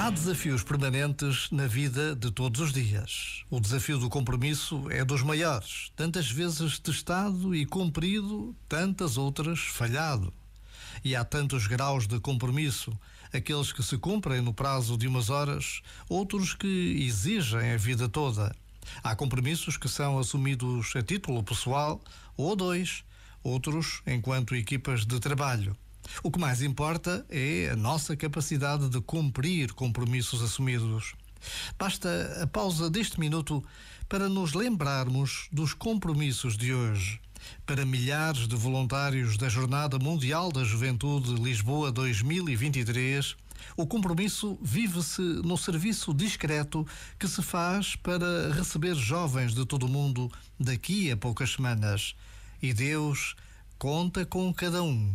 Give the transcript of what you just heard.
Há desafios permanentes na vida de todos os dias. O desafio do compromisso é dos maiores, tantas vezes testado e cumprido, tantas outras falhado. E há tantos graus de compromisso, aqueles que se cumprem no prazo de umas horas, outros que exigem a vida toda. Há compromissos que são assumidos a título pessoal ou dois, outros enquanto equipas de trabalho. O que mais importa é a nossa capacidade de cumprir compromissos assumidos. Basta a pausa deste minuto para nos lembrarmos dos compromissos de hoje. Para milhares de voluntários da Jornada Mundial da Juventude Lisboa 2023, o compromisso vive-se no serviço discreto que se faz para receber jovens de todo o mundo daqui a poucas semanas. E Deus conta com cada um.